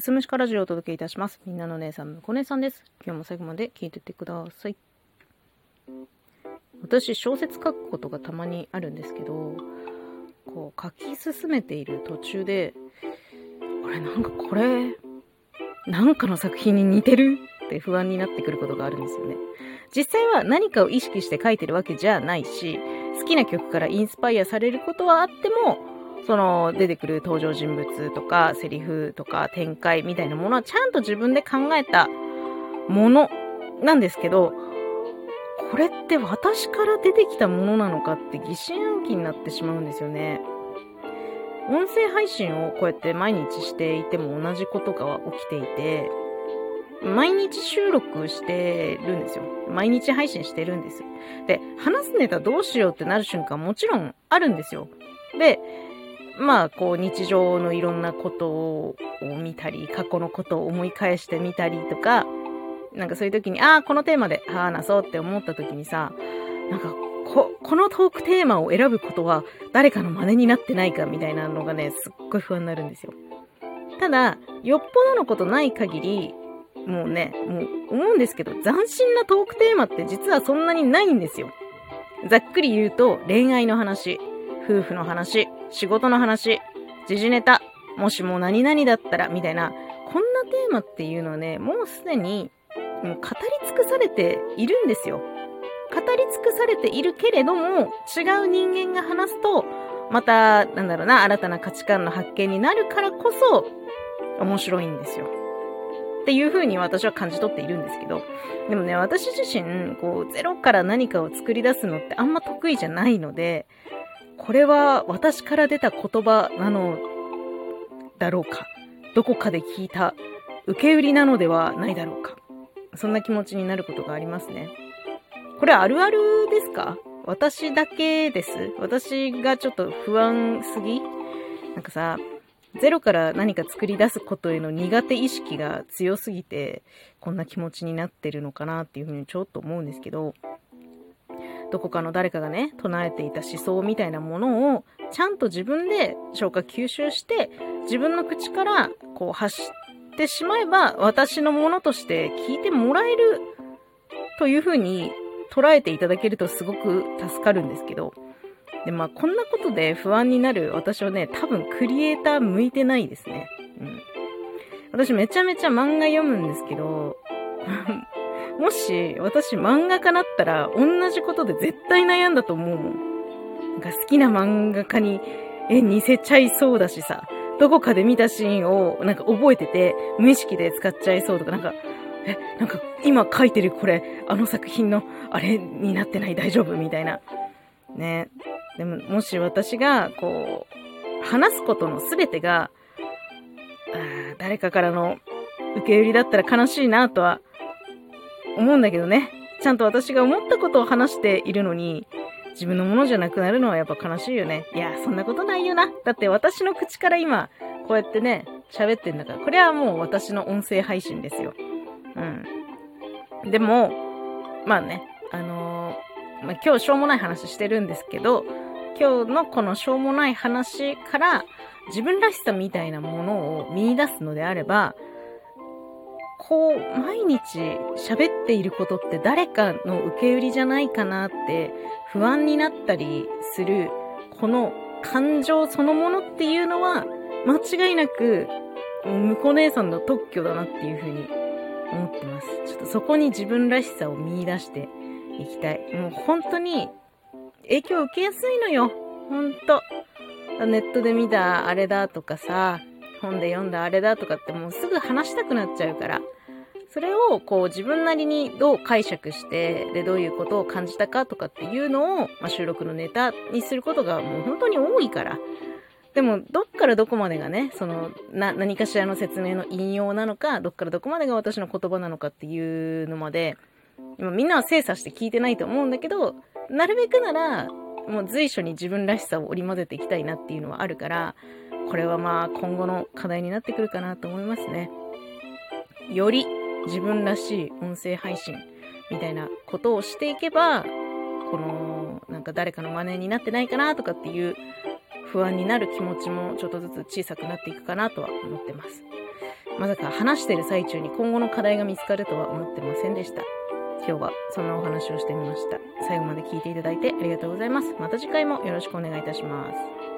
すすむしかラジオをお届けいたします。みんなの姉さん、むこ姉さんです。今日も最後まで聞いてってください。私、小説書くことがたまにあるんですけど、こう、書き進めている途中で、あれ、なんかこれ、なんかの作品に似てるって不安になってくることがあるんですよね。実際は何かを意識して書いてるわけじゃないし、好きな曲からインスパイアされることはあっても、その出てくる登場人物とかセリフとか展開みたいなものはちゃんと自分で考えたものなんですけど、これって私から出てきたものなのかって疑心暗鬼になってしまうんですよね。音声配信をこうやって毎日していても同じことが起きていて、毎日収録してるんですよ。毎日配信してるんです。で、話すネタどうしようってなる瞬間もちろんあるんですよ。で、まあ、こう、日常のいろんなことを見たり、過去のことを思い返してみたりとか、なんかそういう時に、ああ、このテーマで話そうって思った時にさ、なんか、こ、このトークテーマを選ぶことは誰かの真似になってないかみたいなのがね、すっごい不安になるんですよ。ただ、よっぽどのことない限り、もうね、もう思うんですけど、斬新なトークテーマって実はそんなにないんですよ。ざっくり言うと、恋愛の話、夫婦の話、仕事の話、時事ネタ、もしも何々だったら、みたいな、こんなテーマっていうのはね、もうすでに、もう語り尽くされているんですよ。語り尽くされているけれども、違う人間が話すと、また、なんだろうな、新たな価値観の発見になるからこそ、面白いんですよ。っていう風に私は感じ取っているんですけど、でもね、私自身、こう、ゼロから何かを作り出すのってあんま得意じゃないので、これは私から出た言葉なのだろうか？どこかで聞いた受け売りなのではないだろうか？そんな気持ちになることがありますね。これあるあるですか？私だけです。私がちょっと不安すぎ？なんかさ、ゼロから何か作り出すことへの苦手意識が強すぎて、こんな気持ちになってるのかなっていうふうにちょっと思うんですけど、どこかの誰かがね、唱えていた思想みたいなものを、ちゃんと自分で消化吸収して、自分の口からこう発してしまえば、私のものとして聞いてもらえるというふうに捉えていただけるとすごく助かるんですけど、で、まあ、こんなことで不安になる私はね、多分クリエイター向いてないですね。うん。私めちゃめちゃ漫画読むんですけど、もし私漫画家なったら同じことで絶対悩んだと思うもん。なんか好きな漫画家に、え、似せちゃいそうだしさ、どこかで見たシーンをなんか覚えてて無意識で使っちゃいそうとか、なんか、え、なんか今書いてるこれ、あの作品のあれになってない大丈夫みたいな。ね。でも、もし私が、こう、話すことの全てが、あ誰かからの受け売りだったら悲しいなとは思うんだけどね。ちゃんと私が思ったことを話しているのに、自分のものじゃなくなるのはやっぱ悲しいよね。いや、そんなことないよな。だって私の口から今、こうやってね、喋ってんだから、これはもう私の音声配信ですよ。うん。でも、まあね、あのー、まあ、今日しょうもない話してるんですけど、今日のこのしょうもない話から自分らしさみたいなものを見出すのであれば、こう、毎日喋っていることって誰かの受け売りじゃないかなって不安になったりする、この感情そのものっていうのは、間違いなく、向こう姉さんの特許だなっていうふうに思ってます。ちょっとそこに自分らしさを見出していきたい。もう本当に影響を受けやすいのよ。ほんと。ネットで見たあれだとかさ、本で読んだあれだとかってもうすぐ話したくなっちゃうから。それをこう自分なりにどう解釈して、で、どういうことを感じたかとかっていうのを、まあ、収録のネタにすることがもう本当に多いから。でも、どっからどこまでがね、その、な、何かしらの説明の引用なのか、どっからどこまでが私の言葉なのかっていうのまで、今みんなは精査して聞いてないと思うんだけど、なるべくなら、もう随所に自分らしさを織り交ぜていきたいなっていうのはあるから、これはまあ今後の課題になってくるかなと思いますね。より自分らしい音声配信みたいなことをしていけば、この、なんか誰かの真似になってないかなとかっていう不安になる気持ちもちょっとずつ小さくなっていくかなとは思ってます。まさか話してる最中に今後の課題が見つかるとは思ってませんでした。今日はそんなお話をしてみました。最後まで聞いていただいてありがとうございます。また次回もよろしくお願いいたします。